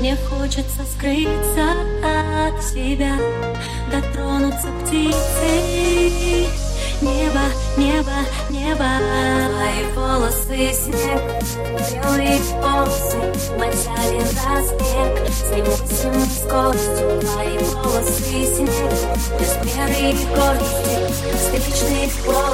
Мне хочется скрыться от себя, дотронуться птицы. Небо, небо, небо Твои волосы снег, белые полосы Мочали на снег Сниму всему Твои волосы снег Без меры и гордости Встречных волос